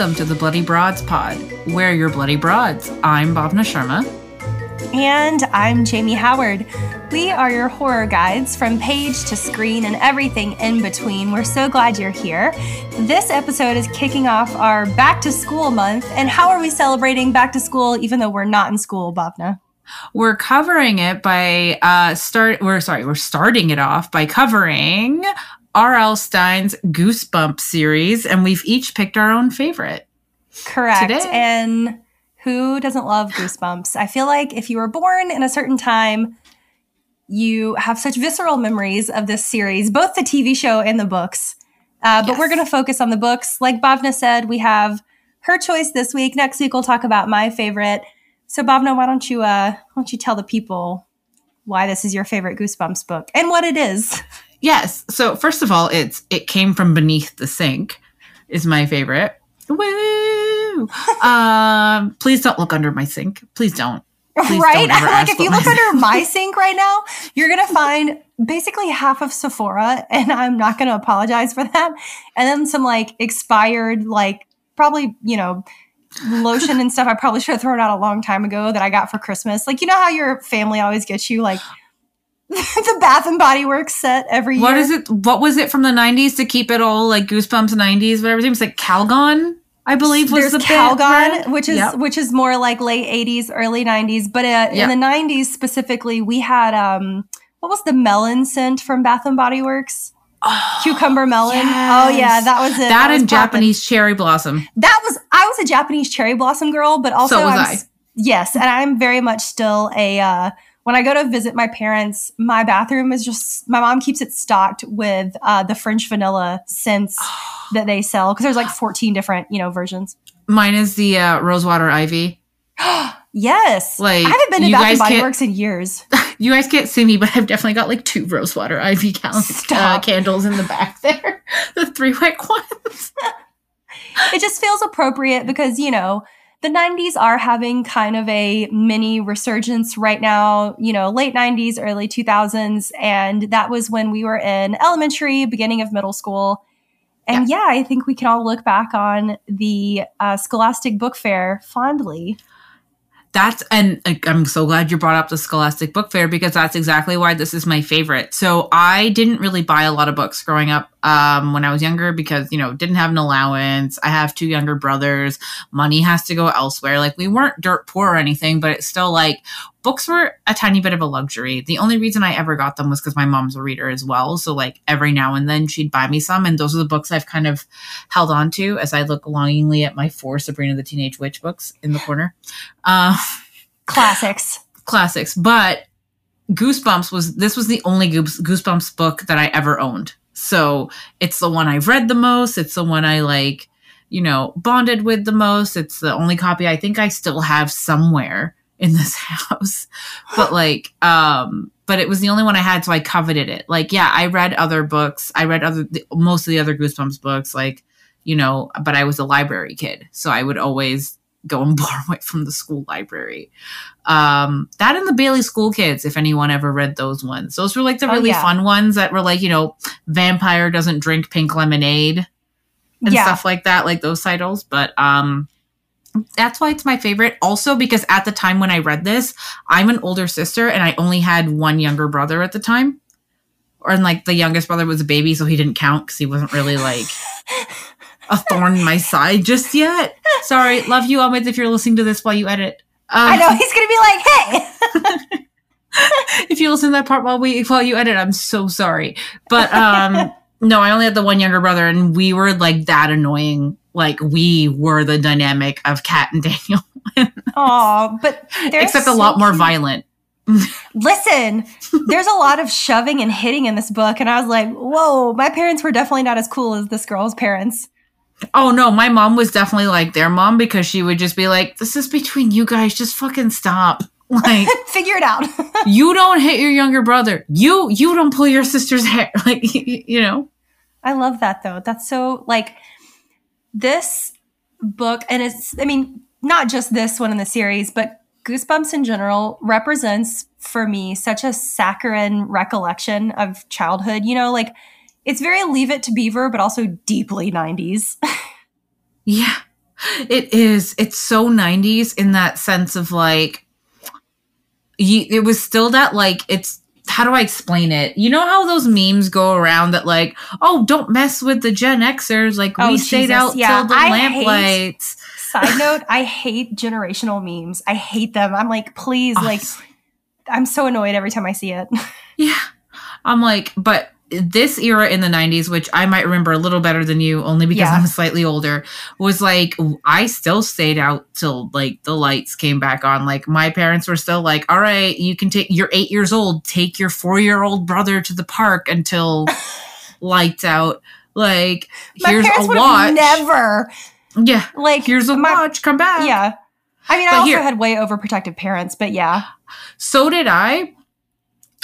Welcome to the Bloody Broads Pod. We're your Bloody Broads. I'm Bhavna Sharma. And I'm Jamie Howard. We are your horror guides from page to screen and everything in between. We're so glad you're here. This episode is kicking off our back to school month. And how are we celebrating back to school even though we're not in school, Bhavna? We're covering it by uh start we're sorry, we're starting it off by covering R.L. Stine's Goosebump series, and we've each picked our own favorite. Correct. Today. And who doesn't love Goosebumps? I feel like if you were born in a certain time, you have such visceral memories of this series, both the TV show and the books. Uh, but Yes. we're going to focus on the books. Like Bhavna said, we have her choice this week. Next week, we'll talk about my favorite. So, Bhavna, why don't you uh, why don't you tell the people why this is your favorite Goosebumps book and what it is? Yes. So first of all, it's it came from beneath the sink is my favorite. Woo! um, please don't look under my sink. Please don't. Please right? don't like if you look my- under my sink right now, you're gonna find basically half of Sephora, and I'm not gonna apologize for that. And then some like expired, like probably you know lotion and stuff. I probably should have thrown out a long time ago that I got for Christmas. Like you know how your family always gets you like the Bath and Body Works set every year. What is it? What was it from the '90s to keep it all like Goosebumps '90s? Whatever it was like Calgon, I believe was There's the Calgon, which is Yep. which is more like late '80s, early '90s. But uh, Yeah. in the '90s specifically, we had um, what was the melon scent from Bath and Body Works? Cucumber melon. Oh yeah, that was it. that was and. Japanese cherry blossom. That was I was a Japanese cherry blossom girl, but also So was I'm I. Yes, and I'm very much still a. Uh, when I go to visit my parents, my bathroom is just my mom keeps it stocked with uh, the French vanilla scents that they sell because there's like 14 different you know versions. Mine is the uh, rosewater ivy. Yes. Like, I haven't been to Bath and Body Works in years. You guys can't see me, but I've definitely got like two rosewater ivy cal- uh, candles in the back there. the three wick ones. it just feels appropriate because, you know, the 90s are having kind of a mini resurgence right now, you know, late 90s, early 2000s. And that was when we were in elementary, beginning of middle school. And yeah, I think we can all look back on the uh, Scholastic Book Fair fondly. That's and I'm so glad you brought up the Scholastic Book Fair because that's exactly why this is my favorite. So I didn't really buy a lot of books growing up um, when I was younger because you know didn't have an allowance. I have two younger brothers. Money has to go elsewhere. Like we weren't dirt poor or anything, but it's still like books were a tiny bit of a luxury. The only reason I ever got them was because my mom's a reader as well. So like every now and then she'd buy me some, and those are the books I've kind of held on to as I look longingly at my four Sabrina the Teenage Witch books in the corner. Uh, Classics. classics, but Goosebumps was this was the only Goosebumps book that I ever owned. So it's the one I've read the most. It's the one I like, you know, bonded with the most. It's the only copy I think I still have somewhere in this house. But like, um, but it was the only one I had, so I coveted it. Like, yeah, I read other books. I read other the, most of the other Goosebumps books, like, you know, but I was a library kid, so I would always go and borrow it from the school library. Um, that and the Bailey School Kids, if anyone ever read those ones. Those were like the Oh, really yeah. fun ones that were like, you know, vampire doesn't drink pink lemonade and Yeah. stuff like that, like those titles. But um that's why it's my favorite. Also, because at the time when I read this, I'm an older sister and I only had one younger brother at the time. Or and like the youngest brother was a baby, so he didn't count because he wasn't really like a thorn in my side just yet. Sorry, love you, Ahmed, if you're listening to this while you edit. Um, I know he's to be like, hey. if you listen to that part while we while you edit, I'm so sorry. But um no, I only had the one younger brother and we were like that annoying. Like we were the dynamic of Cat and Daniel. Oh, but Except a so lot more cute. violent. Listen, there's a lot of shoving and hitting in this book, and I was like, whoa, my parents were definitely not as cool as this girl's parents. Oh no, my mom was definitely like their mom because she would just be like, This is between you guys, just fucking stop. Like Figure it out. you don't hit your younger brother. You you don't pull your sister's hair. Like you know. I love that though. That's so like this book, and it's, I mean, not just this one in the series, but Goosebumps in general represents for me such a saccharine recollection of childhood. You know, like it's very Leave It to Beaver, but also deeply 90s. Yeah. It is. It's so 90s in that sense of like, you, it was still that like, it's, how do I explain it? You know how those memes go around that like, oh, don't mess with the Gen Xers. Like Oh, we stayed out yeah. till the I lamp hate- lights. Side note, I hate generational memes. I hate them. I'm like, please, like, I'm so annoyed every time I see it. Yeah. I'm like, but this era in the 90s, which I might remember a little better than you, only because Yeah. I'm slightly older, was like, I still stayed out till like the lights came back on. Like, my parents were still like, all right, you can take, you're eight years old, take your four year old brother to the park until lights out. Like, My here's parents a would watch. never yeah. like Here's a my- watch. Come back. Yeah. I mean, I also here- had way overprotective parents, but yeah. So did I.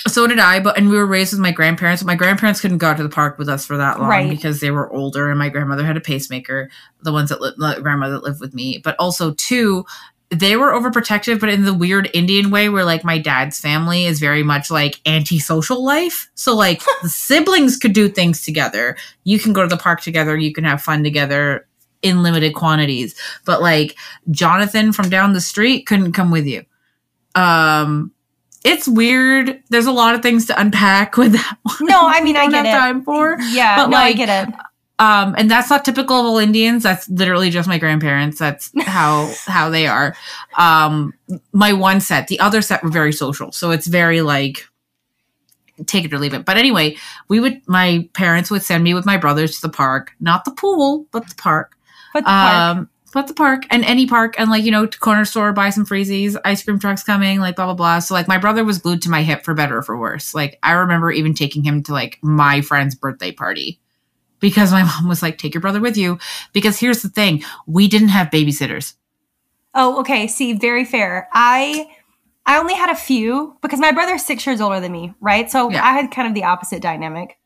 So did I, but and we were raised with my grandparents. My grandparents couldn't go out to the park with us for that long Right. because they were older, and my grandmother had a pacemaker. The ones that li- the grandmother that lived with me, but also two, they were overprotective, but in the weird Indian way, where like my dad's family is very much like antisocial life. So like the siblings could do things together. You can go to the park together. You can have fun together in limited quantities. But like Jonathan from down the street couldn't come with you. Um, it's weird. There's a lot of things to unpack with that. One. No, I mean, I get it. time for. Yeah, But, no, like, I get it. Um, and that's not typical of all Indians. That's literally just my grandparents. That's how how they are. Um, my one set, the other set were very social, so it's very like take it or leave it. But anyway, we would my parents would send me with my brothers to the park, not the pool, but the park. But the park. Um, but the park and any park and like you know corner store buy some freezies, ice cream trucks coming, like blah blah blah. So like my brother was glued to my hip for better or for worse. Like I remember even taking him to like my friend's birthday party because my mom was like, take your brother with you. Because here's the thing, we didn't have babysitters. Oh, okay. See, very fair. I I only had a few because my brother's six years older than me, right? So Yeah. I had kind of the opposite dynamic.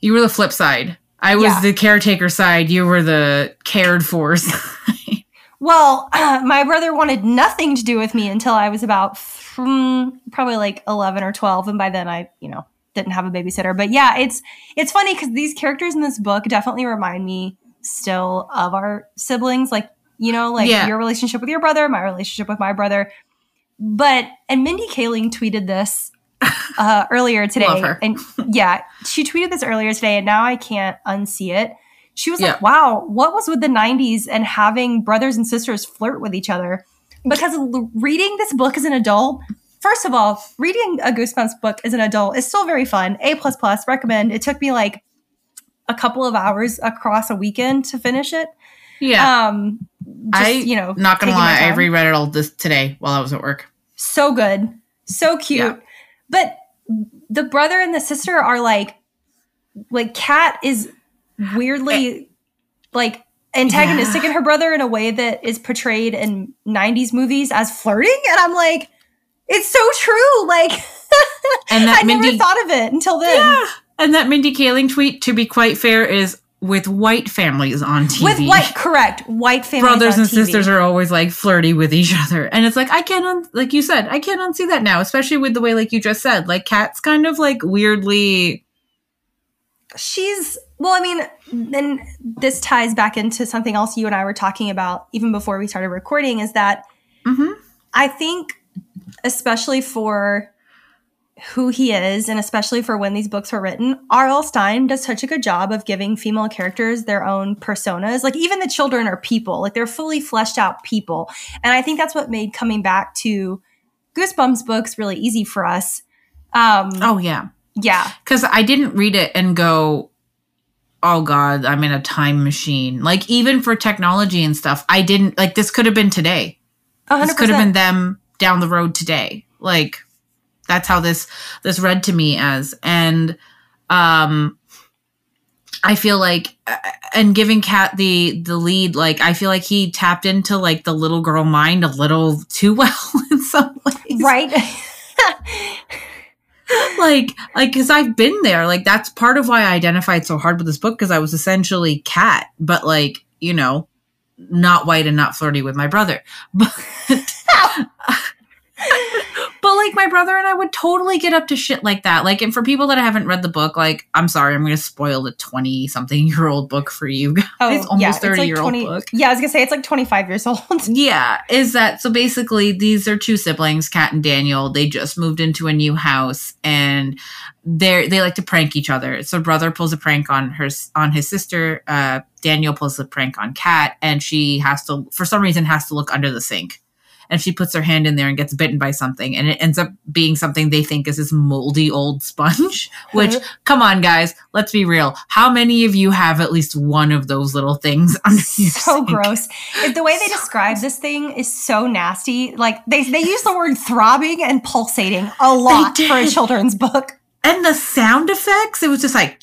You were the flip side. I was Yeah. the caretaker side. You were the cared for side. Well, my brother wanted nothing to do with me until I was about mm, probably like 11 or 12 and by then I, you know, didn't have a babysitter. But yeah, it's it's funny cuz these characters in this book definitely remind me still of our siblings like, you know, like Yeah. your relationship with your brother, my relationship with my brother. But and Mindy Kaling tweeted this uh, earlier today, Love her. and yeah, she tweeted this earlier today, and now I can't unsee it. She was Yeah. like, "Wow, what was with the '90s and having brothers and sisters flirt with each other?" Because l- reading this book as an adult, first of all, reading a Goosebumps book as an adult is still very fun. A plus plus recommend. It took me like a couple of hours across a weekend to finish it. yeah. Um, just, I you know, not gonna lie, I reread it all this today while I was at work. so good so cute Yeah. But the brother and the sister are like like kat is weirdly eh. like antagonistic Yeah. in her brother in a way that is portrayed in 90s movies as flirting and i'm like it's so true like And that i Mindy never thought of it until then Yeah. And that Mindy Kaling tweet, to be quite fair, is with white families on TV. with white correct white families brothers on and TV. sisters are always like flirty with each other. And it's like, I can't, un- like you said, I can't unsee that now, especially with the way, like you just said, like Kat's kind of like weirdly. she's well i mean then this ties back into something else you and i were talking about even before we started recording is that Mhm. I think, especially for who he is, and especially for when these books were written, R.L. Stine does such a good job of giving female characters their own personas. Like, even the children are people, like, they're fully fleshed out people. And I think that's what made coming back to Goosebumps books really easy for us. Um, Oh, yeah. yeah. Because I didn't read it and go, oh God, I'm in a time machine. Like, even for technology and stuff, I didn't, like, this could have been today. 100%. This could have been them down the road today. Like, that's how this this read to me as. And um i feel like uh, and giving Kat the the lead like i feel like he tapped into like the little girl mind a little too well in some ways. Right. like like because i've been there. Like that's part of why i identified so hard with this book because i was essentially Kat but like you know not white and not flirty with my brother. But but like my brother and I would totally get up to shit like that. Like, and for people that haven't read the book, like, I'm sorry, I'm going to spoil the 20 something year old book for you guys. Oh, it's almost yeah, 30 like year old book. Yeah, I was gonna say it's like 25 years old. Yeah, is that so basically these are two siblings, Kat and Daniel. They just moved into a new house and they they like to prank each other. So brother pulls a prank on her on his sister, uh Daniel pulls a prank on Kat and she has to for some reason has to look under the sink. And she puts her hand in there and gets bitten by something and it ends up being something they think is this moldy old sponge, which come on guys, let's be real. How many of you have at least one of those little things under your so sink? gross. If the way they So describe this thing is so nasty. Like they they use the word throbbing and pulsating a lot for a children's book. and the sound effects it was just like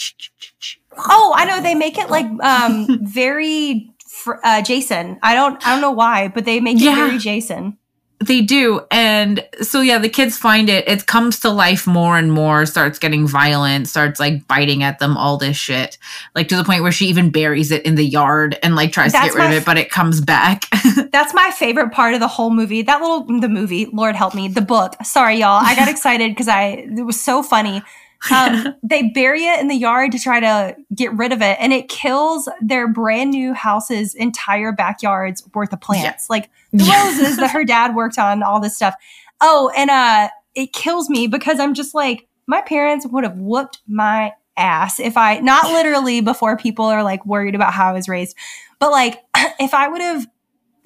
Oh, I know they make it like um very fr- uh Jason. I don't I don't know why, but they make Yeah. it very Jason. they do and so yeah the kids find it it comes to life more and more starts getting violent starts like biting at them all this shit like to the point where she even buries it in the yard and like tries to get rid of it but it comes back That's my favorite part of the whole movie. That little the movie, Lord help me, the book. Sorry, y'all. I got excited because I it was so funny. Um, they bury it in the yard to try to get rid of it, and it kills their brand new house's entire backyard's worth of plants, like the Yeah. roses that her dad worked on, all this stuff. Oh, and uh, it kills me because I'm just like, my parents would have whooped my ass if I, not literally before people are like worried about how I was raised, but like if I would have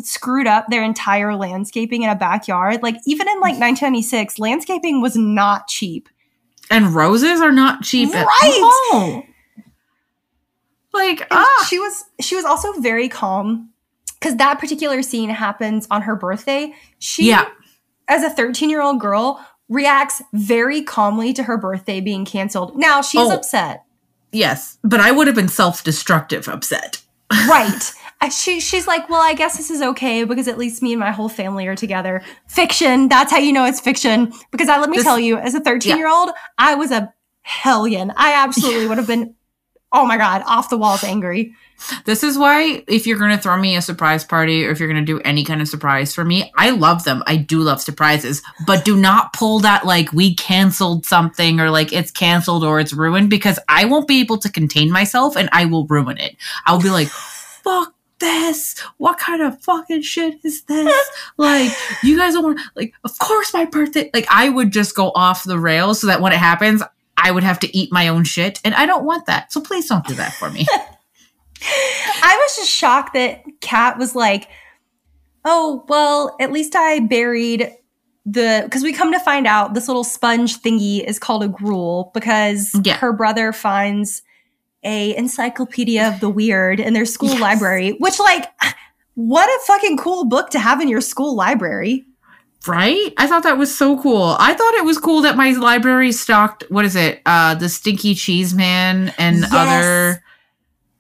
screwed up their entire landscaping in a backyard, like even in like 1996, landscaping was not cheap. And roses are not cheap at Right. all like ah she was she was also very calm because that particular scene happens on her birthday. She, Yeah. as a 13 year old girl, reacts very calmly to her birthday being canceled. Now she's Oh. upset, yes but i would have been self-destructive upset right? She she's like, well, I guess this is okay because at least me and my whole family are together. Fiction. That's how you know it's fiction. Because I let me This- tell you, as a 13 year old, I was a hellion. I absolutely would have been. Oh my god, off the walls angry. This is why, if you're going to throw me a surprise party or if you're going to do any kind of surprise for me, I love them. I do love surprises, but do not pull that like we canceled something or like it's canceled or it's ruined because I won't be able to contain myself and I will ruin it. I'll be like, fuck this. What kind of fucking shit is this? like, you guys don't want, like, of course my birthday. Like, I would just go off the rails so that when it happens, I would have to eat my own shit. And I don't want that. So please don't do that for me. I was just shocked that Kat was like, "Oh, well, at least I buried the because we come to find out this little sponge thingy is called a Grool because Yeah. her brother finds a encyclopedia of the weird in their school Yes. library, which like what a fucking cool book to have in your school library. Right? I thought that was so cool. I thought it was cool that my library stocked what is it? Uh the Stinky Cheese Man and Yes. other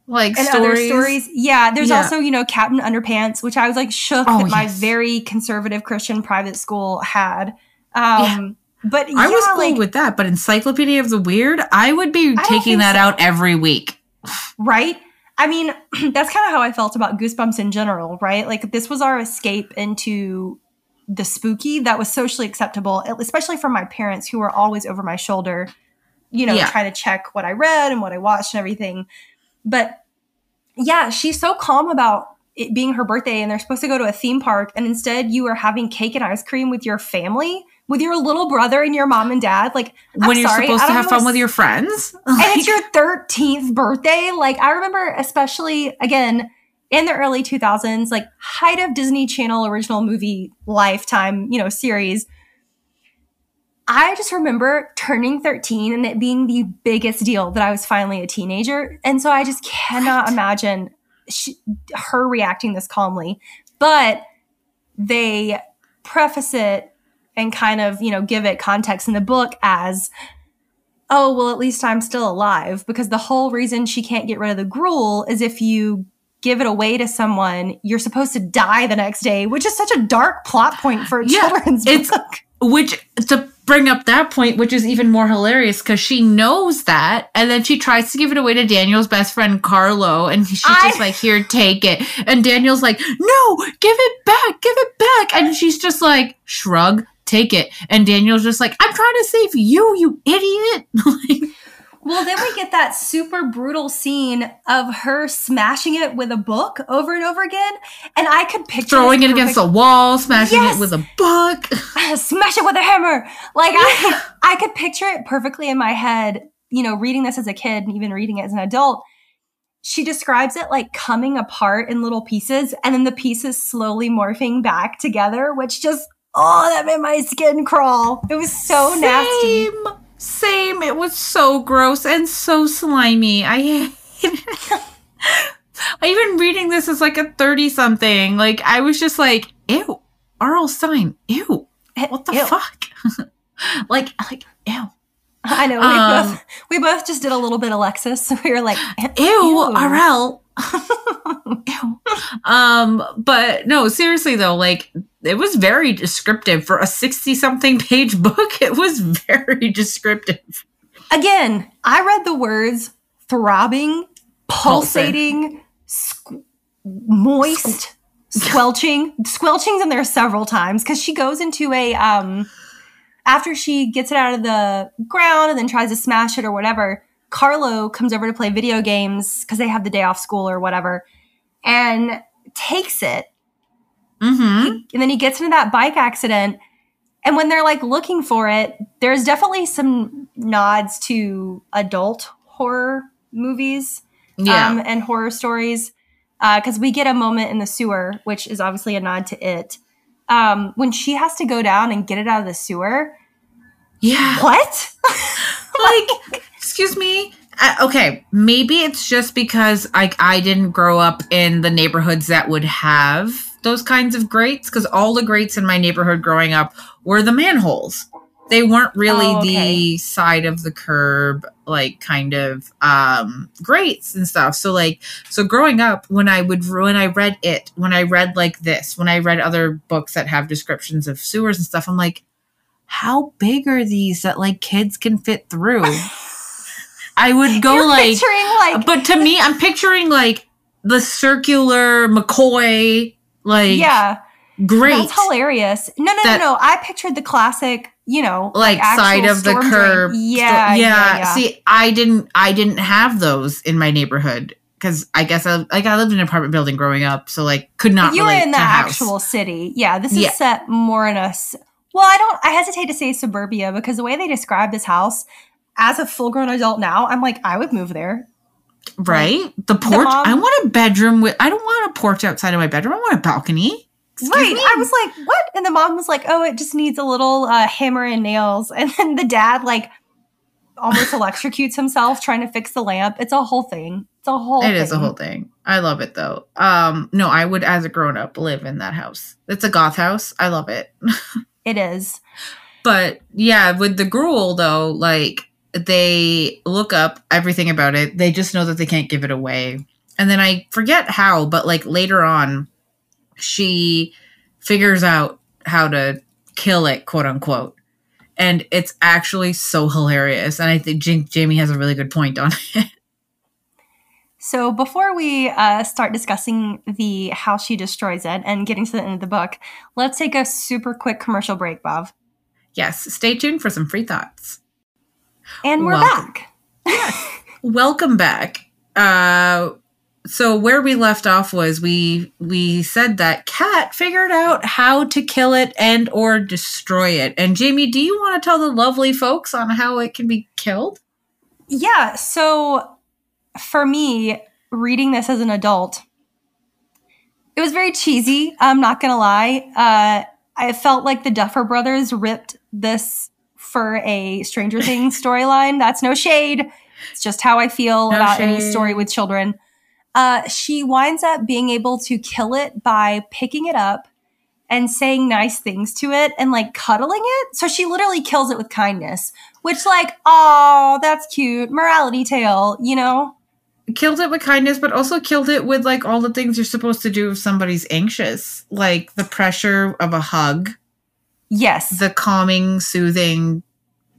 like and stories. other stories. Yeah, there's Yeah. also, you know, Captain Underpants, which I was like shook Oh, that my very conservative Christian private school had. Um but I was yeah, cool like, with that, but Encyclopedia of the Weird, I would be don't taking that so. out every week. right? I mean, that's kind of how I felt about Goosebumps in general, right? Like this was our escape into the spooky that was socially acceptable, especially from my parents who were always over my shoulder, you know, Yeah. trying to check what I read and what I watched and everything. But yeah, she's so calm about it being her birthday and they're supposed to go to a theme park and instead you are having cake and ice cream with your family, with your little brother and your mom and dad. Like I'm when you're sorry, supposed to have fun what with your friends. and it's your 13th birthday. Like, I remember, especially again in the early 2000s, like height of Disney Channel original movie lifetime, you know, series. I just remember turning 13 and it being the biggest deal that I was finally a teenager. And so I just cannot imagine she, her reacting this calmly. But they preface it and kind of, you know, give it context in the book as oh, well, at least I'm still alive. Because the whole reason she can't get rid of the Grool is if you give it away to someone, you're supposed to die the next day, which is such a dark plot point for a Yeah, children's it's- book. which to bring up that point, which is even more hilarious because she knows that, and then she tries to give it away to Daniel's best friend Carlo, and she's I- just like, "Here, take it," and Daniel's like, "No, give it back, give it back," and she's just like, shrug, take it. And Daniel's just like, I'm trying to save you, you idiot. like, Well, then we get that super brutal scene of her smashing it with a book over and over again, and I could picture throwing it against a wall, smashing Yes. it with a book. smash it with a hammer. Like I, I could picture it perfectly in my head. You know, reading this as a kid and even reading it as an adult. She describes it like coming apart in little pieces, and then the pieces slowly morphing back together, which just oh, that made my skin crawl. It was so nasty. Same. Same. It was so gross and so slimy. I hate it. Even reading this as like a 30 something. Like I was just like, ew. R.L. Stine. Ew. What the Ew. fuck? like like ew. I know we Um, both we both just did a little bit Alexis. So we were like, Ew, R.L. Um, but no, seriously though, like it was very descriptive for a 60 something page book. It was very descriptive. Again, I read the words throbbing, pulsating, squ- moist, squelching. Squelching's in there several times because she goes into a um after she gets it out of the ground and then tries to smash it or whatever. Carlo comes over to play video games because they have the day off school or whatever, and takes it Mm-hmm. and then he gets into that bike accident and when they're like looking for it there's definitely some nods to adult horror movies Yeah. um, and horror stories because we get a moment in the sewer which is obviously a nod to it um, when she has to go down and get it out of the sewer yeah. what like excuse me? Uh, okay maybe it's just because I, I didn't grow up in the neighborhoods that would have those kinds of grates because all the grates in my neighborhood growing up were the manholes. They weren't really Oh, okay. the side of the curb like kind of um grates and stuff. So like so growing up when i would when i read it when i read like this when i read other books that have descriptions of sewers and stuff i'm like how big are these that like kids can fit through i would go You're like like but to me i'm picturing like the circular mccoy like yeah great that's hilarious no no That- no no i pictured the classic you know like side of the curb. yeah, Sto- yeah yeah See, I didn't, I didn't have those in my neighborhood because I guess I like I lived in an apartment building growing up, so like could not you were in the house. actual city. Yeah, this is Yeah. set more in a. Well, I don't. I hesitate to say suburbia because the way they describe this house, as a full-grown adult now, I'm like, I would move there. right? The porch. mom- I want a bedroom with. I don't want a porch outside of my bedroom. I want a balcony. Excuse right. me? I was like, what? And the mom was like, oh, it just needs a little uh, hammer and nails. And then the dad like almost electrocutes himself trying to fix the lamp. It's a whole thing. It's a whole. It is a whole thing. I love it though. Um, no, I would, as a grown up, live in that house. It's a goth house. I love it. It is. But yeah, with the Grool though, like they look up everything about it. They just know that they can't give it away. And then I forget how, but like later on, she figures out how to kill it, quote unquote. And it's actually so hilarious. And I think Jamie has a really good point on it. So before we uh, start discussing the how she destroys it and getting to the end of the book, let's take a super quick commercial break, Bob. yes, stay tuned for some free thoughts. And we're Welcome. back. welcome back uh so where we left off was we we said that Kat figured out how to kill it and or destroy it and jamie do you want to tell the lovely folks on how it can be killed Yeah. So for me, reading this as an adult, it was very cheesy. I'm not gonna lie. Uh, I felt like the Duffer Brothers ripped this for a Stranger Things storyline. That's no shade. It's just how I feel No about any story with children. Uh, she winds up being able to kill it by picking it up and saying nice things to it and like cuddling it. So she literally kills it with kindness, which, like, oh, that's cute. Morality tale, you know? killed it with kindness but also killed it with like all the things you're supposed to do if somebody's anxious like the pressure of a hug Yes. the calming soothing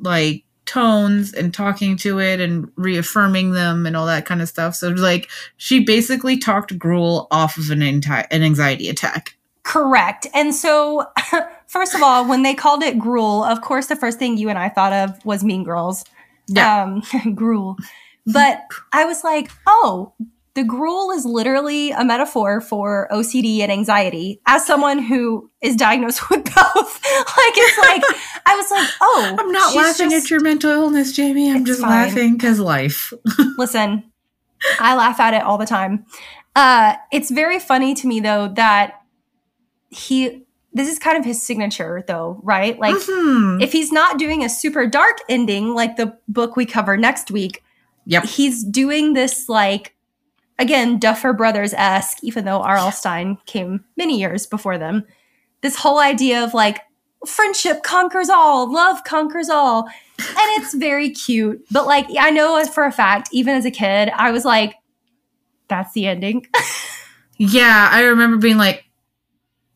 like tones and talking to it and reaffirming them and all that kind of stuff so like she basically talked Grool off of an, an anxiety attack Correct. And so first of all, when they called it Grool, of course, the first thing you and I thought of was Mean Girls. Yeah. Um, Grool. But I was like, oh, the Grool is literally a metaphor for OCD and anxiety. As someone who is diagnosed with both, like it's like I was like, oh, I'm not laughing just- at your mental illness, Jamie. I'm just fine. laughing because life. Listen, I laugh at it all the time. Uh, it's very funny to me though that he. This is kind of his signature, though, right? Like, Mhm. if he's not doing a super dark ending like the book we cover next week, Yep. he's doing this like again Duffer Brothers esque, even though R.L. Stine came many years before them. This whole idea of like friendship conquers all, love conquers all, and it's very cute. But like I know for a fact, even as a kid, I was like, "That's the ending." Yeah, I remember being like,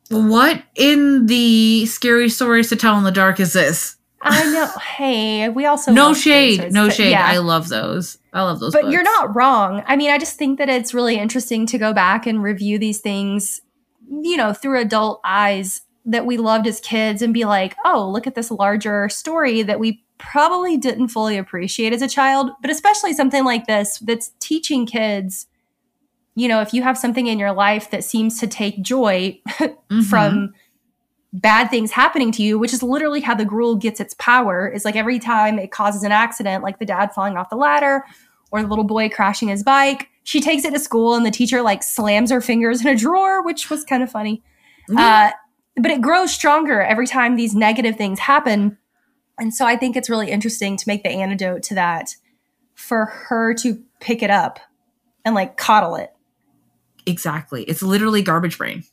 what in the scary stories to tell in the dark is this? I know. Hey, we also no shade. No shade. yeah. I love those. I love those. but you're not wrong. I mean, I just think that it's really interesting to go back and review these things, you know, through adult eyes that we loved as kids and be like, oh, look at this larger story that we probably didn't fully appreciate as a child. But especially something like this that's teaching kids, you know, if you have something in your life that seems to take joy Mhm. from bad things happening to you, which is literally how the Grool gets its power, is like every time it causes an accident, like the dad falling off the ladder or the little boy crashing his bike, she takes it to school and the teacher like slams her fingers in a drawer, which was kind of funny. Yeah. Uh, but it grows stronger every time these negative things happen. And so I think it's really interesting to make the antidote to that for her to pick it up and like coddle it. exactly. It's literally garbage brain.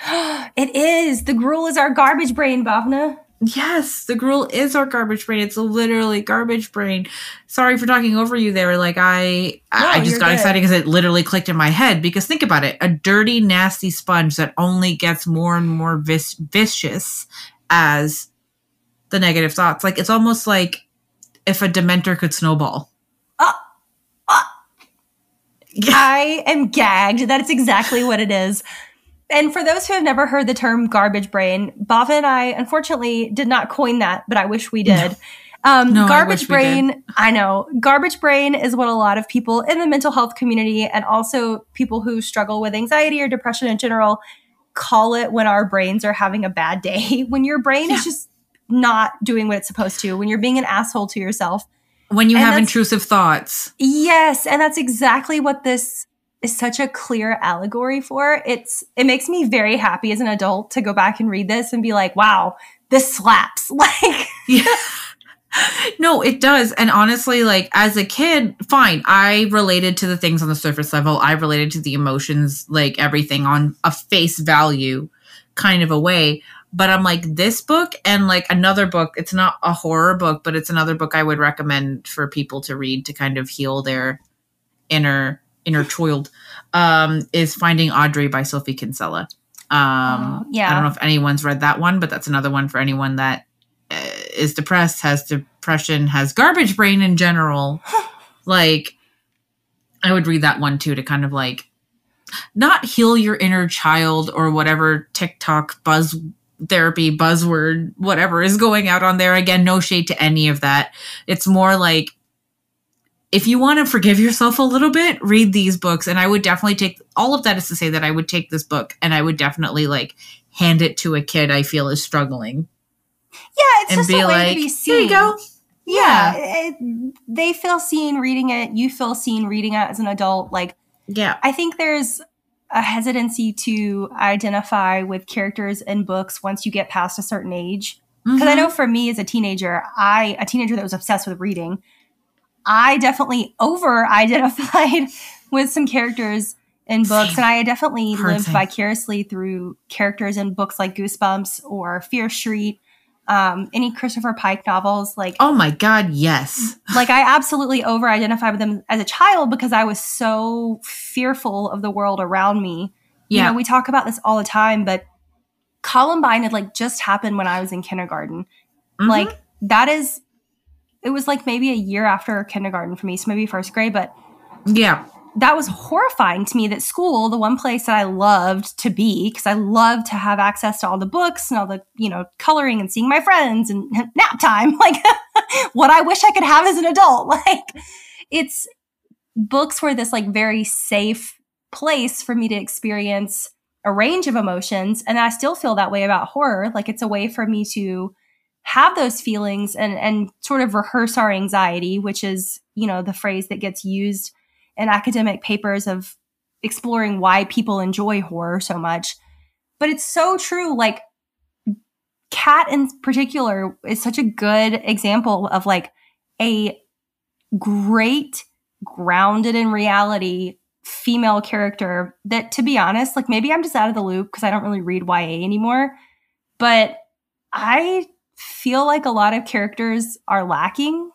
it is. The Grool is our garbage brain, Bhavna. Yes, the Grool is our garbage brain. It's literally garbage brain. Sorry for talking over you there. Like I, No, I just got good. excited because it literally clicked in my head. Because think about it, a dirty, nasty sponge that only gets more and more vis- vicious as the negative thoughts. Like it's almost like if a dementor could snowball. Ah, ah. I am gagged. That is exactly what it is. And for those who have never heard the term garbage brain, Bava and I unfortunately did not coin that, but I wish we did. Um, No, I garbage we brain, I know. Garbage brain is what a lot of people in the mental health community and also people who struggle with anxiety or depression in general call it when our brains are having a bad day. When your brain Yeah. is just not doing what it's supposed to, when you're being an asshole to yourself. When you And have intrusive thoughts. Yes, and that's exactly what this is such a clear allegory for. It's it makes me very happy as an adult to go back and read this and be like, "Wow, this slaps." Like Yeah. no, it does. And honestly, like as a kid, fine. I related to the things on the surface level. I related to the emotions, like everything on a face value kind of a way. But I'm like, this book and like another book, it's not a horror book, but it's another book I would recommend for people to read to kind of heal their inner inner child. Um, is Finding Audrey by Sophie Kinsella. Um Oh, yeah. I don't know if anyone's read that one, but that's another one for anyone that uh, is depressed, has depression, has garbage brain in general. like, I would read that one too to kind of like not heal your inner child or whatever TikTok buzz therapy buzzword, whatever is going out on there. Again, no shade to any of that. It's more like if you want to forgive yourself a little bit, read these books. And I would definitely take all of that is to say that I would take this book and I would definitely like hand it to a kid I feel is struggling yeah, it's just a way like, to be seen. you go. Yeah, it- they feel seen reading it. You feel seen reading it as an adult. Like Yeah. I think there's a hesitancy to identify with characters in books once you get past a certain age. because I Mhm. know for me as a teenager, I a teenager that was obsessed with reading, I definitely over identified with some characters in books, Same. and I definitely lived vicariously through characters in books like Goosebumps or Fear Street, um, any Christopher Pike novels. Like, Oh my God, yes. like I absolutely over identified with them as a child because I was so fearful of the world around me. You Yeah. know, we talk about this all the time, but Columbine had like just happened when I was in kindergarten. Mhm. Like that is it was like maybe a year after kindergarten for me, so maybe first grade, but yeah. that was horrifying to me that school, the one place that I loved to be, because I loved to have access to all the books and all the, you know, coloring and seeing my friends and nap time, like what I wish I could have as an adult. Like it's books were this like very safe place for me to experience a range of emotions. And I still feel that way about horror. Like it's a way for me to have those feelings and, and sort of rehearse our anxiety, which is, you know, the phrase that gets used in academic papers of exploring why people enjoy horror so much. But it's so true. Like, Cat in particular is such a good example of like a great, grounded in reality female character that, to be honest, like maybe I'm just out of the loop because I don't really read YA anymore. But I feel like a lot of characters are lacking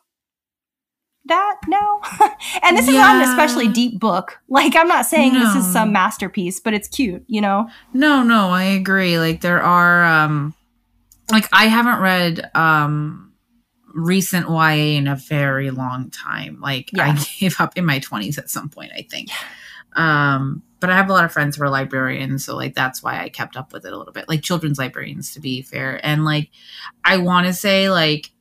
that now. and this yeah. is not an especially deep book. Like I'm not saying no. this is some masterpiece, but it's cute, you know? No, no, I agree. Like there are um like I haven't read um recent YA in a very long time. Like yeah. I gave up in my 20s at some point, I think. Um but I have a lot of friends who are librarians, so like that's why I kept up with it a little bit. Like children's librarians to be fair. And like I want to say like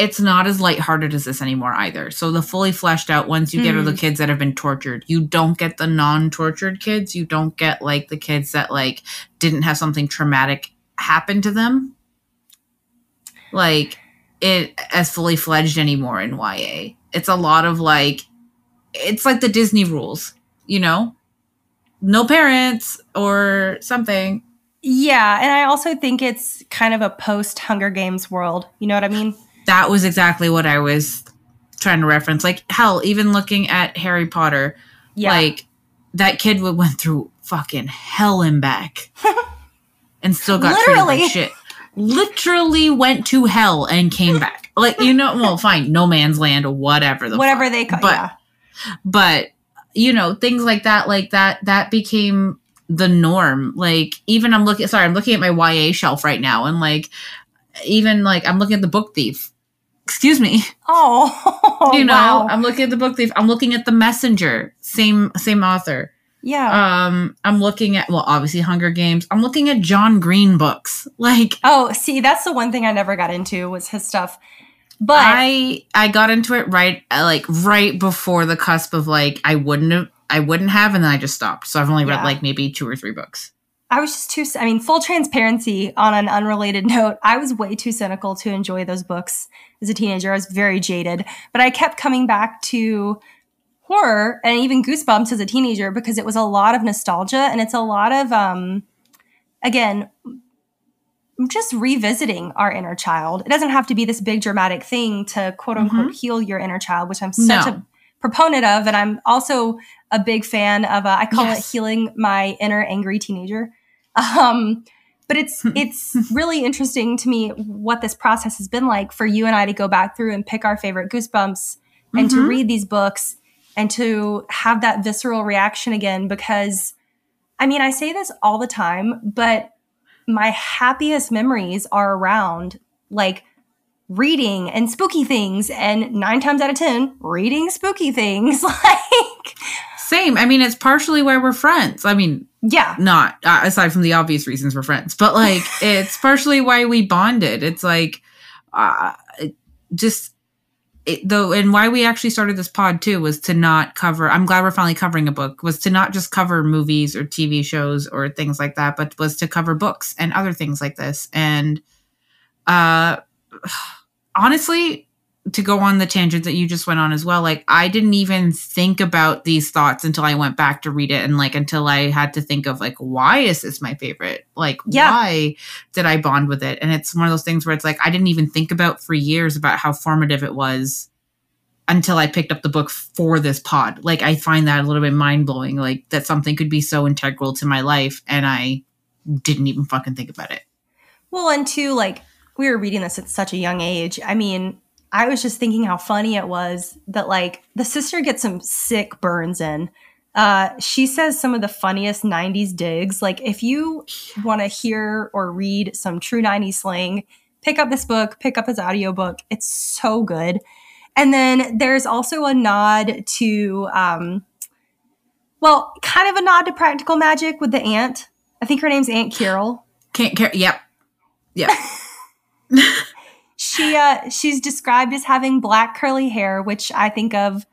it's not as lighthearted as this anymore either. So the fully fleshed out ones you mm. get are the hmm. kids that have been tortured. You don't get the non-tortured kids. You don't get like the kids that like didn't have something traumatic happen to them. Like it as fully fledged anymore in YA. It's a lot of like it's like the Disney rules, you know? No parents or something. Yeah, and I also think it's kind of a post Hunger Games world. You know what I mean? that was exactly what I was trying to reference. Like hell, even looking at Harry Potter, yeah. like that kid would went through fucking hell and back, and still got literally like shit. Literally went to hell and came back. Like you know, well, fine, no man's land or whatever the whatever fuck. they call, but yeah. But you know things like that, like that, that became the norm. Like even I'm looking, sorry, I'm looking at my YA shelf right now, and like even like I'm looking at the Book Thief excuse me. Oh, you know, wow. I'm looking at the book thief. I'm looking at the messenger. Same same author. Yeah. Um, I'm looking at well, obviously Hunger Games. I'm looking at John Green books. Like, oh, see, that's the one thing I never got into was his stuff. But I I got into it right like right before the cusp of like I wouldn't have I wouldn't have, and then I just stopped. So I've only read like maybe two or three books. I was just too, I mean, full transparency on an unrelated note, I was way too cynical to enjoy those books as a teenager. I was very jaded, but I kept coming back to horror and even Goosebumps as a teenager because it was a lot of nostalgia and it's a lot of, um, again, just revisiting our inner child. It doesn't have to be this big dramatic thing to quote unquote mm-hmm. heal your inner child, which I'm such no. a proponent of. And I'm also a big fan of, uh, I call yes. it healing my inner angry teenager. Um, but it's it's really interesting to me what this process has been like for you and I to go back through and pick our favorite goosebumps and mm-hmm. to read these books and to have that visceral reaction again because I mean I say this all the time but my happiest memories are around like reading and spooky things and 9 times out of 10 reading spooky things like same. I mean, it's partially why we're friends. I mean, yeah, not uh, aside from the obvious reasons we're friends, but like it's partially why we bonded. It's like uh, just it, though, and why we actually started this pod too was to not cover. I'm glad we're finally covering a book. Was to not just cover movies or TV shows or things like that, but was to cover books and other things like this. And uh, honestly, to go on the tangent that you just went on as well, like I didn't even think about these thoughts until I went back to read it and like until I had to think of like why is this my favorite? Like yeah. why did I bond with it? And it's one of those things where it's like I didn't even think about for years about how formative it was until I picked up the book for this pod. Like I find that a little bit mind-blowing like that something could be so integral to my life and I didn't even fucking think about it. Well, and two like we were reading this at such a young age. I mean, I was just thinking how funny it was that like the sister gets some sick burns in. Uh, she says some of the funniest 90s digs. Like, if you want to hear or read some true 90s slang, pick up this book, pick up his audiobook. It's so good. And then there's also a nod to, um, well, kind of a nod to practical magic with the aunt. I think her name's Aunt Carol. Can't care. Yep. Yep. She uh, she's described as having black curly hair, which I think of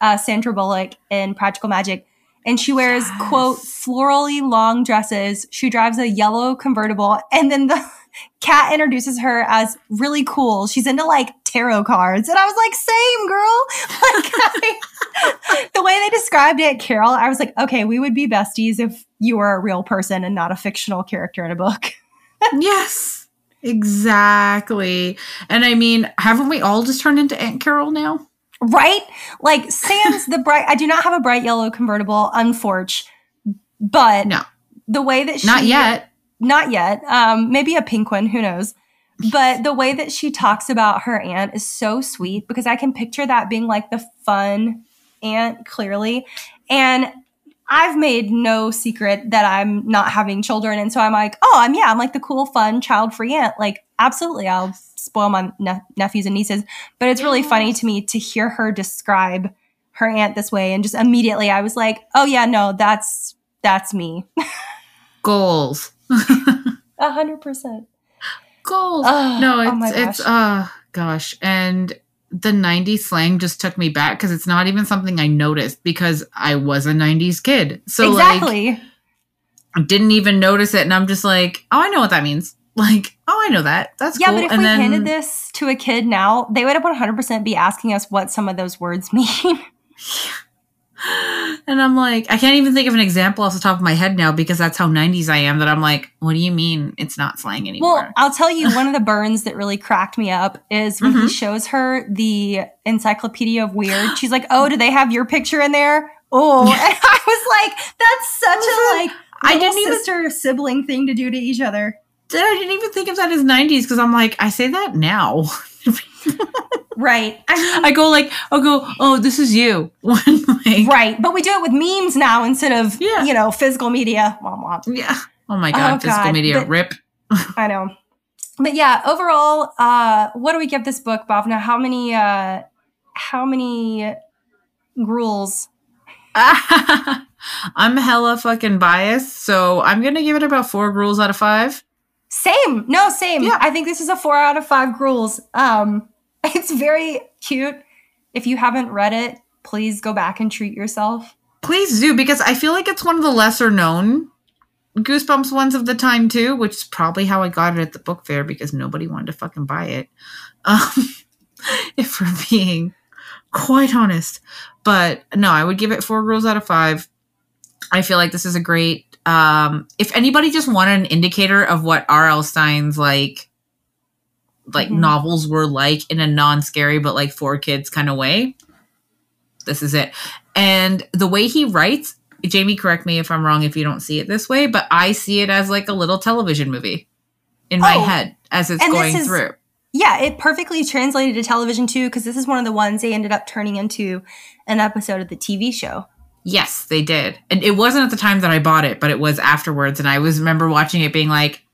uh, Sandra Bullock in Practical Magic. And she wears Yes. quote florally long dresses. She drives a yellow convertible, and then the cat introduces her as really cool. She's into like tarot cards, and I was like, same girl. Like I- the way they described it, Carol, I was like, okay, we would be besties if you were a real person and not a fictional character in a book. yes. Exactly. And I mean, haven't we all just turned into Aunt Carol now? Right? Like sans the bright I do not have a bright yellow convertible, unfortunately. But No. the way that she Not yet. Not yet. Um, maybe a pink one, who knows? But the way that she talks about her aunt is so sweet because I can picture that being like the fun aunt, clearly. And I've made no secret that I'm not having children. And so I'm like, oh, I'm, yeah, I'm like the cool, fun, child free aunt. Like, absolutely, I'll spoil my ne- nephews and nieces. But it's really funny to me to hear her describe her aunt this way. And just immediately I was like, oh, yeah, no, that's, that's me. Goals. A hundred percent. Goals. Oh, no, oh it's it's gosh. uh gosh. And the 90s slang just took me back because it's not even something I noticed because I was a 90s kid. So like. I didn't even notice it and I'm just like, "Oh, I know what that means." Like, "Oh, I know that. That's yeah, cool." but if and we then handed this to a kid now, they would 100% be asking us what some of those words mean. And I'm like, I can't even think of an example off the top of my head now because that's how 90s I am that I'm like, "What do you mean it's not slang anymore?" well, I'll tell you, one of the burns that really cracked me up is when he Mhm. shows her the Encyclopedia of Weird. She's like, "Oh, do they have your picture in there?" Oh, and I was like, "That's such a like." I didn't even- sister sibling thing to do to each other. I didn't even think of that as 90s because I'm like, I say that now. Right. I mean, I go like, I'll go, oh, this is you. Like, right. But we do it with memes now instead of, Yeah. you know, physical media. Yeah. Oh my god, Oh, physical God, media but- rip. I know. But yeah, overall, uh, what do we give this book, Bhavna? How many uh how many Grools? I'm hella fucking biased, so I'm gonna give it about four Grools out of five. Same. No, same. Yeah. I think this is a four out of five Grools. Um it's very cute. If you haven't read it, please go back and treat yourself. Please do because I feel like it's one of the lesser known Goosebumps ones of the time too, which is probably how I got it at the book fair because nobody wanted to fucking buy it. Um, if we're being quite honest, but no, I would give it four Grools out of five. I feel like this is a great. Um, if anybody just wanted an indicator of what R.L. Stine's like, like Mhm. novels were like in a non-scary but like for kids kind of way, this is it. And the way he writes, Jamie, correct me if I'm wrong if you don't see it this way, but I see it as like a little television movie in my Oh, head as it's going is- through. Yeah, it perfectly translated to television too, because this is one of the ones they ended up turning into an episode of the TV show. Yes, they did. And it wasn't at the time that I bought it, but it was afterwards. And I was remember watching it being like,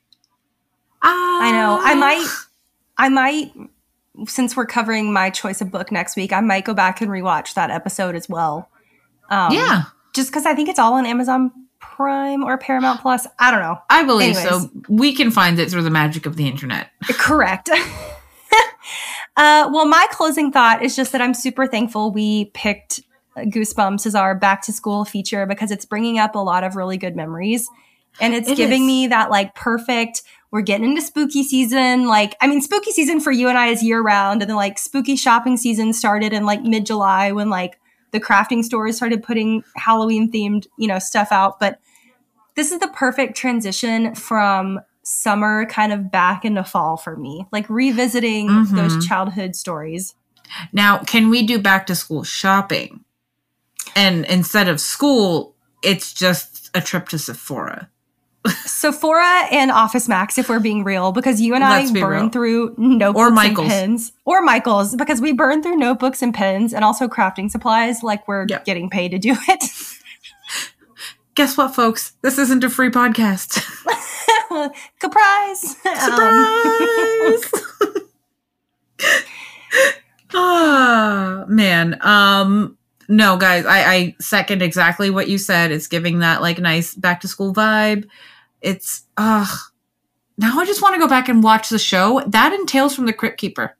ah. I know. I might, I might, since we're covering my choice of book next week, I might go back and rewatch that episode as well. Um, Yeah, Just because I think it's all on Amazon Prime or Paramount Plus. I don't know. I believe Anyways. so. We can find it through the magic of the internet. Correct. uh, well, my closing thought is just that I'm super thankful we picked Goosebumps is our back to school feature because it's bringing up a lot of really good memories. And it's It giving is. me that like perfect, we're getting into spooky season. Like, I mean, spooky season for you and I is year round. And then like spooky shopping season started in like mid July when like the crafting stores started putting Halloween themed, you know, stuff out. But this is the perfect transition from summer kind of back into fall for me, like revisiting Mhm. those childhood stories. Now, can we do back to school shopping? And instead of school, it's just a trip to Sephora. Sephora and Office Max, if we're being real, because you and Let's I burn real. through notebooks and Michaels. pens, or Michaels, because we burn through notebooks and pens, and also crafting supplies, like we're Yep. getting paid to do it. Guess what, folks? This isn't a free podcast. Surprise! Um, Surprise! ah. man. Um no, guys, I, I second exactly what you said. It's giving that like nice back to school vibe. It's uh now I just want to go back and watch the show. That entails from the Crypt Keeper.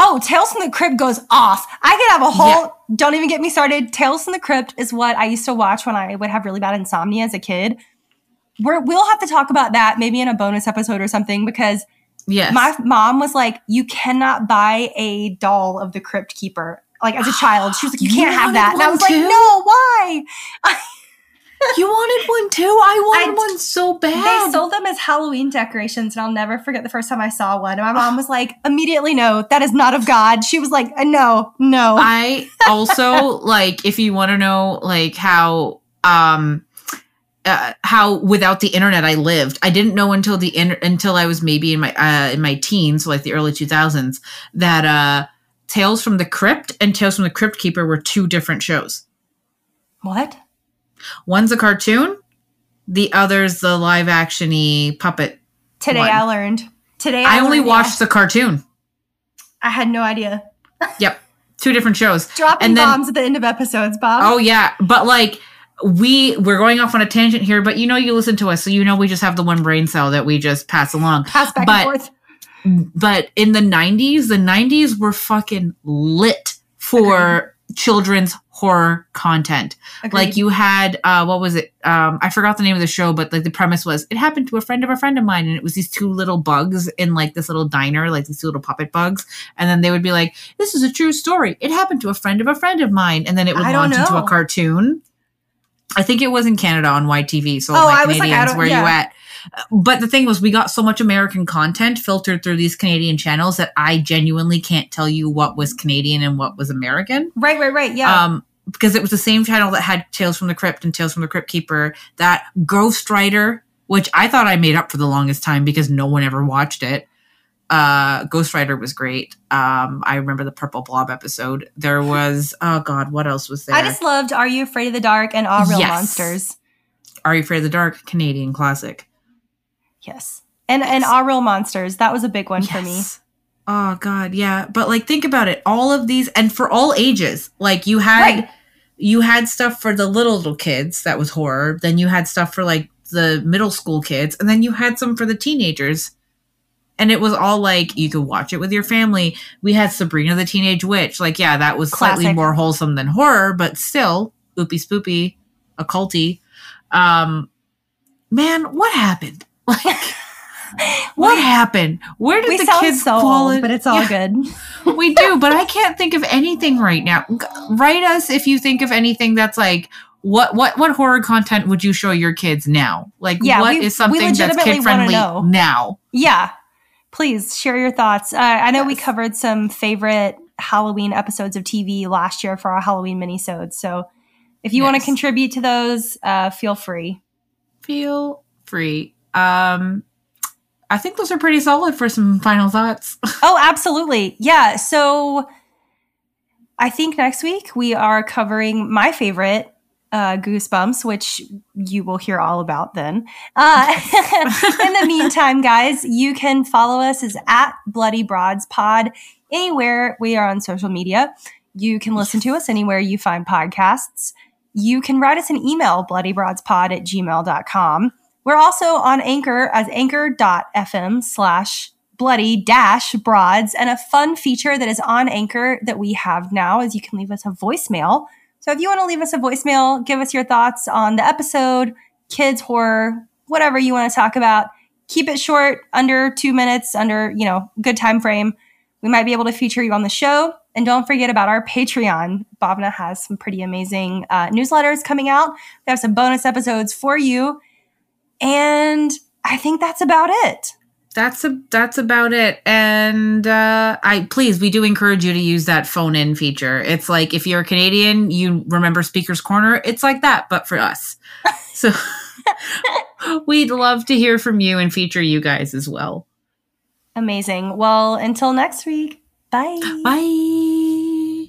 Oh, Tales from the Crypt goes off. I could have a whole, yeah. don't even get me started. Tales from the Crypt is what I used to watch when I would have really bad insomnia as a kid. We're, we'll have to talk about that maybe in a bonus episode or something because yes. my mom was like, you cannot buy a doll of the Crypt Keeper. Like as a child, she was like, you, you can't have that. And I was too? like, no, why? you wanted one too? I wanted I, one so bad. They sold them as Halloween decorations, and I'll never forget the first time I saw one. And my mom was like, immediately, no, that is not of God. She was like, uh, no, no. I also like if you want to know like how um uh, how without the internet I lived. I didn't know until the in- until I was maybe in my uh, in my teens, so like the early 2000s, that uh Tales from the Crypt and Tales from the Crypt Keeper were two different shows. What? One's a cartoon, the other's the live actiony puppet. Today one. I learned. Today I, I only watched the cartoon. I had no idea. yep. Two different shows. Dropping and bombs at the end of episodes, Bob. Oh yeah. But like we we're going off on a tangent here, but you know you listen to us, so you know we just have the one brain cell that we just pass along. Pass back but, and forth. But in the nineties, the nineties were fucking lit for children's horror content. Agreed. Like you had uh what was it? Um I forgot the name of the show, but like the premise was it happened to a friend of a friend of mine and it was these two little bugs in like this little diner, like these two little puppet bugs. And then they would be like, This is a true story. It happened to a friend of a friend of mine. And then it would launch into a cartoon. I think it was in Canada on YTV. So oh, my Canadians, like, where yeah. you at? But the thing was, we got so much American content filtered through these Canadian channels that I genuinely can't tell you what was Canadian and what was American. Right, right, right. Yeah. Um, because it was the same channel that had Tales from the Crypt and Tales from the Crypt Keeper, that Ghostwriter, which I thought I made up for the longest time because no one ever watched it. Uh, Ghostwriter was great. Um, I remember the Purple Blob episode. There was, oh God, what else was there? I just loved Are You Afraid of the Dark and All Real yes. Monsters. Are You Afraid of the Dark? Canadian classic. Yes. And yes. and All Real Monsters. That was a big one yes. for me. Oh God, yeah. But like think about it. All of these and for all ages. Like you had right. you had stuff for the little little kids that was horror. Then you had stuff for like the middle school kids, and then you had some for the teenagers. And it was all like you could watch it with your family. We had Sabrina the Teenage Witch. Like, yeah, that was Classic. slightly more wholesome than horror, but still oopy spoopy, occulty. Um man, what happened? Like, what we, happened? Where did the kids so fall in? But it's all yeah, good. we do, but I can't think of anything right now. Write us if you think of anything that's like what what what horror content would you show your kids now? Like yeah, what we, is something that's kid friendly now? Yeah. Please share your thoughts. Uh, I know yes. we covered some favorite Halloween episodes of TV last year for our Halloween minisodes. So if you yes. want to contribute to those, uh, feel free. Feel free. Um, I think those are pretty solid for some final thoughts. oh, absolutely. Yeah. So I think next week we are covering my favorite uh, Goosebumps, which you will hear all about then. Uh, in the meantime, guys, you can follow us as at Bloody Broads Pod anywhere we are on social media. You can listen to us anywhere you find podcasts. You can write us an email, bloodybroadspod at gmail.com. We're also on Anchor as anchor.fm slash bloody dash broads. And a fun feature that is on Anchor that we have now is you can leave us a voicemail. So if you want to leave us a voicemail, give us your thoughts on the episode, kids horror, whatever you want to talk about. Keep it short, under two minutes, under, you know, good time frame. We might be able to feature you on the show. And don't forget about our Patreon. Bhavna has some pretty amazing uh, newsletters coming out. We have some bonus episodes for you and I think that's about it. That's a that's about it. And uh I please we do encourage you to use that phone in feature. It's like if you're a Canadian, you remember Speaker's Corner, it's like that, but for us. so we'd love to hear from you and feature you guys as well. Amazing. Well, until next week. Bye. Bye.